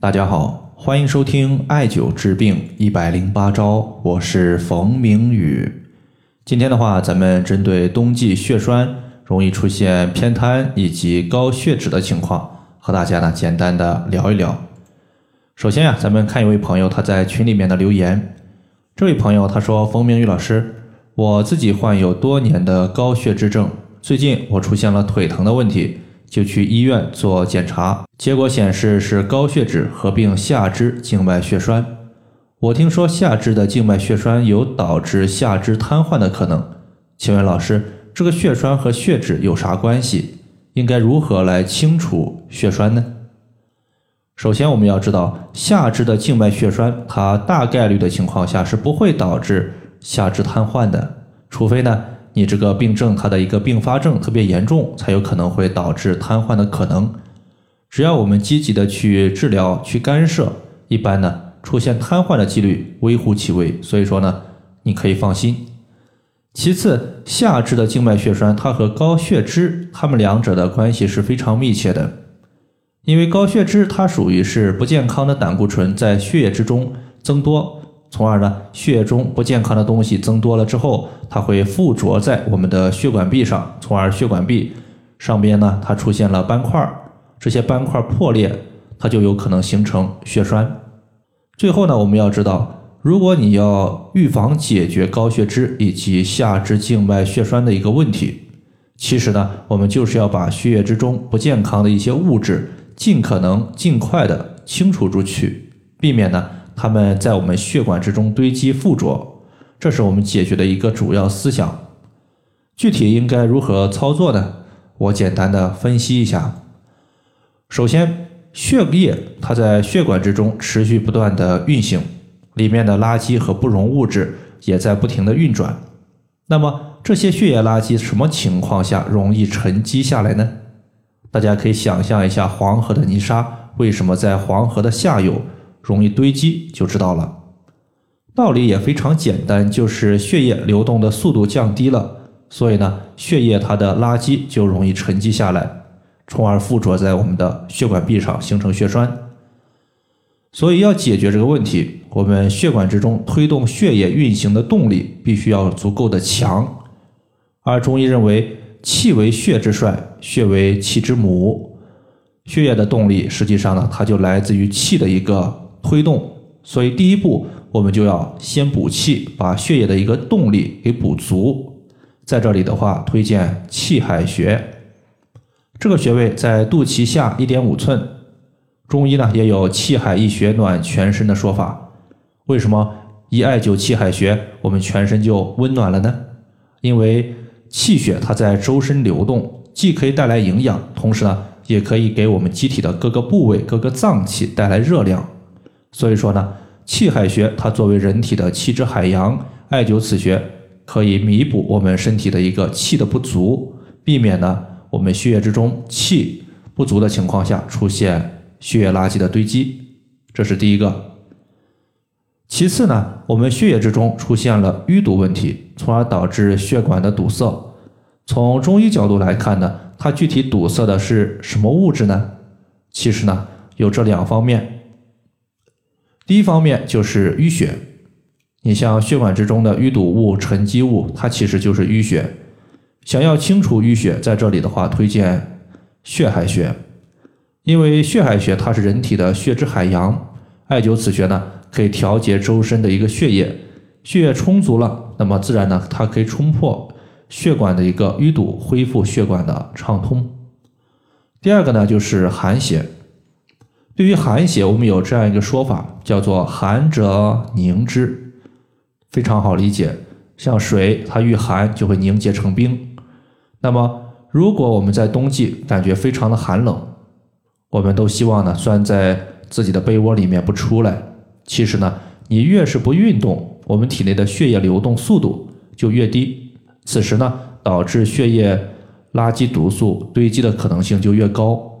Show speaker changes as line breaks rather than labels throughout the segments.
大家好，欢迎收听艾灸治病一百零八招，我是冯明宇。今天的话，咱们针对冬季血栓容易出现偏瘫以及高血脂的情况，和大家呢简单的聊一聊。首先呀，咱们看一位朋友他在群里面的留言。这位朋友他说：“冯明宇老师，我自己患有多年的高血脂症，最近我出现了腿疼的问题。”就去医院做检查，结果显示是高血脂合并下肢静脉血栓。我听说下肢的静脉血栓有导致下肢瘫痪的可能，请问老师，这个血栓和血脂有啥关系？应该如何来清除血栓呢？首先，我们要知道下肢的静脉血栓，它大概率的情况下是不会导致下肢瘫痪的，除非呢。你这个病症，它的一个并发症特别严重，才有可能会导致瘫痪的可能。只要我们积极的去治疗、去干涉，一般呢出现瘫痪的几率微乎其微。所以说呢，你可以放心。其次，下肢的静脉血栓，它和高血脂，它们两者的关系是非常密切的。因为高血脂它属于是不健康的胆固醇在血液之中增多。从而呢，血液中不健康的东西增多了之后，它会附着在我们的血管壁上，从而血管壁上边呢，它出现了斑块，这些斑块破裂，它就有可能形成血栓。最后呢，我们要知道，如果你要预防解决高血脂以及下肢静脉血栓的一个问题，其实呢，我们就是要把血液之中不健康的一些物质，尽可能尽快的清除出去，避免呢。它们在我们血管之中堆积附着，这是我们解决的一个主要思想。具体应该如何操作呢？我简单的分析一下。首先，血液它在血管之中持续不断的运行，里面的垃圾和不溶物质也在不停的运转。那么这些血液垃圾什么情况下容易沉积下来呢？大家可以想象一下黄河的泥沙为什么在黄河的下游？容易堆积就知道了，道理也非常简单，就是血液流动的速度降低了，所以呢，血液它的垃圾就容易沉积下来，从而附着在我们的血管壁上，形成血栓。所以要解决这个问题，我们血管之中推动血液运行的动力必须要足够的强。而中医认为，气为血之帅，血为气之母，血液的动力实际上呢，它就来自于气的一个。推动，所以第一步我们就要先补气，把血液的一个动力给补足。在这里的话，推荐气海穴，这个穴位在肚脐下一点五寸。中医呢也有气海一穴暖全身的说法。为什么一艾灸气海穴，我们全身就温暖了呢？因为气血它在周身流动，既可以带来营养，同时呢也可以给我们机体的各个部位、各个脏器带来热量。所以说呢，气海穴它作为人体的气之海洋，艾灸此穴可以弥补我们身体的一个气的不足，避免呢我们血液之中气不足的情况下出现血液垃圾的堆积，这是第一个。其次呢，我们血液之中出现了淤堵问题，从而导致血管的堵塞。从中医角度来看呢，它具体堵塞的是什么物质呢？其实呢，有这两方面。第一方面就是淤血，你像血管之中的淤堵物、沉积物，它其实就是淤血。想要清除淤血，在这里的话，推荐血海穴，因为血海穴它是人体的血之海洋，艾灸此穴呢，可以调节周身的一个血液，血液充足了，那么自然呢，它可以冲破血管的一个淤堵，恢复血管的畅通。第二个呢，就是寒血。对于寒血，我们有这样一个说法，叫做“寒者凝之”，非常好理解。像水，它遇寒就会凝结成冰。那么，如果我们在冬季感觉非常的寒冷，我们都希望呢钻在自己的被窝里面不出来。其实呢，你越是不运动，我们体内的血液流动速度就越低。此时呢，导致血液垃圾毒素堆积的可能性就越高。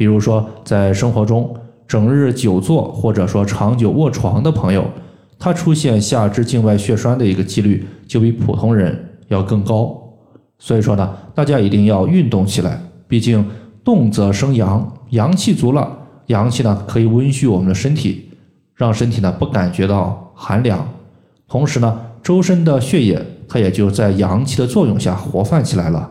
比如说，在生活中整日久坐或者说长久卧床的朋友，他出现下肢静脉血栓的一个几率就比普通人要更高。所以说呢，大家一定要运动起来，毕竟动则生阳，阳气足了，阳气呢可以温煦我们的身体，让身体呢不感觉到寒凉。同时呢，周身的血液它也就在阳气的作用下活泛起来了。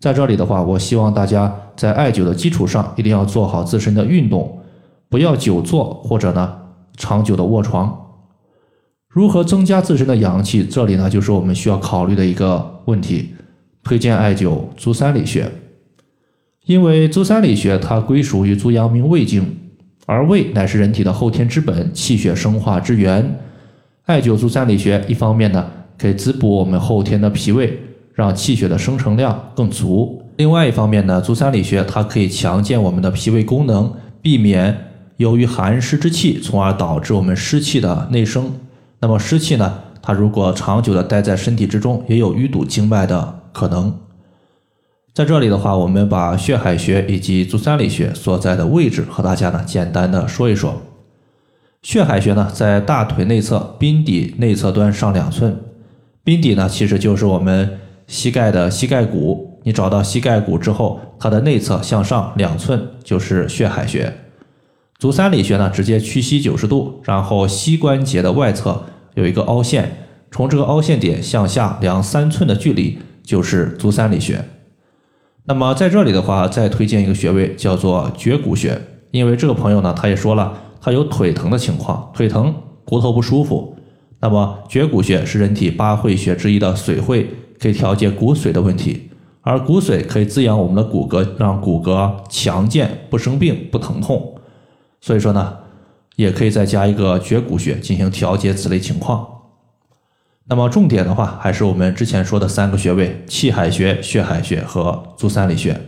在这里的话，我希望大家在艾灸的基础上，一定要做好自身的运动，不要久坐或者呢长久的卧床。如何增加自身的阳气？这里呢就是我们需要考虑的一个问题。推荐艾灸足三里穴，因为足三里穴它归属于足阳明胃经，而胃乃是人体的后天之本，气血生化之源。艾灸足三里穴，一方面呢可以滋补我们后天的脾胃。让气血的生成量更足。另外一方面呢，足三里穴它可以强健我们的脾胃功能，避免由于寒湿之气，从而导致我们湿气的内生。那么湿气呢，它如果长久的待在身体之中，也有淤堵经脉的可能。在这里的话，我们把血海穴以及足三里穴所在的位置和大家呢简单的说一说。血海穴呢，在大腿内侧髌底内侧端上两寸，髌底呢其实就是我们。膝盖的膝盖骨，你找到膝盖骨之后，它的内侧向上两寸就是血海穴。足三里穴呢，直接屈膝九十度，然后膝关节的外侧有一个凹陷，从这个凹陷点向下量三寸的距离就是足三里穴。那么在这里的话，再推荐一个穴位叫做绝骨穴，因为这个朋友呢，他也说了，他有腿疼的情况，腿疼骨头不舒服。那么绝骨穴是人体八会穴之一的髓会。可以调节骨髓的问题，而骨髓可以滋养我们的骨骼，让骨骼强健，不生病，不疼痛。所以说呢，也可以再加一个绝骨穴进行调节此类情况。那么重点的话，还是我们之前说的三个穴位：气海穴、血海穴和足三里穴。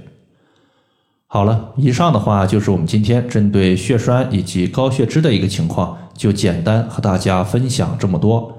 好了，以上的话就是我们今天针对血栓以及高血脂的一个情况，就简单和大家分享这么多。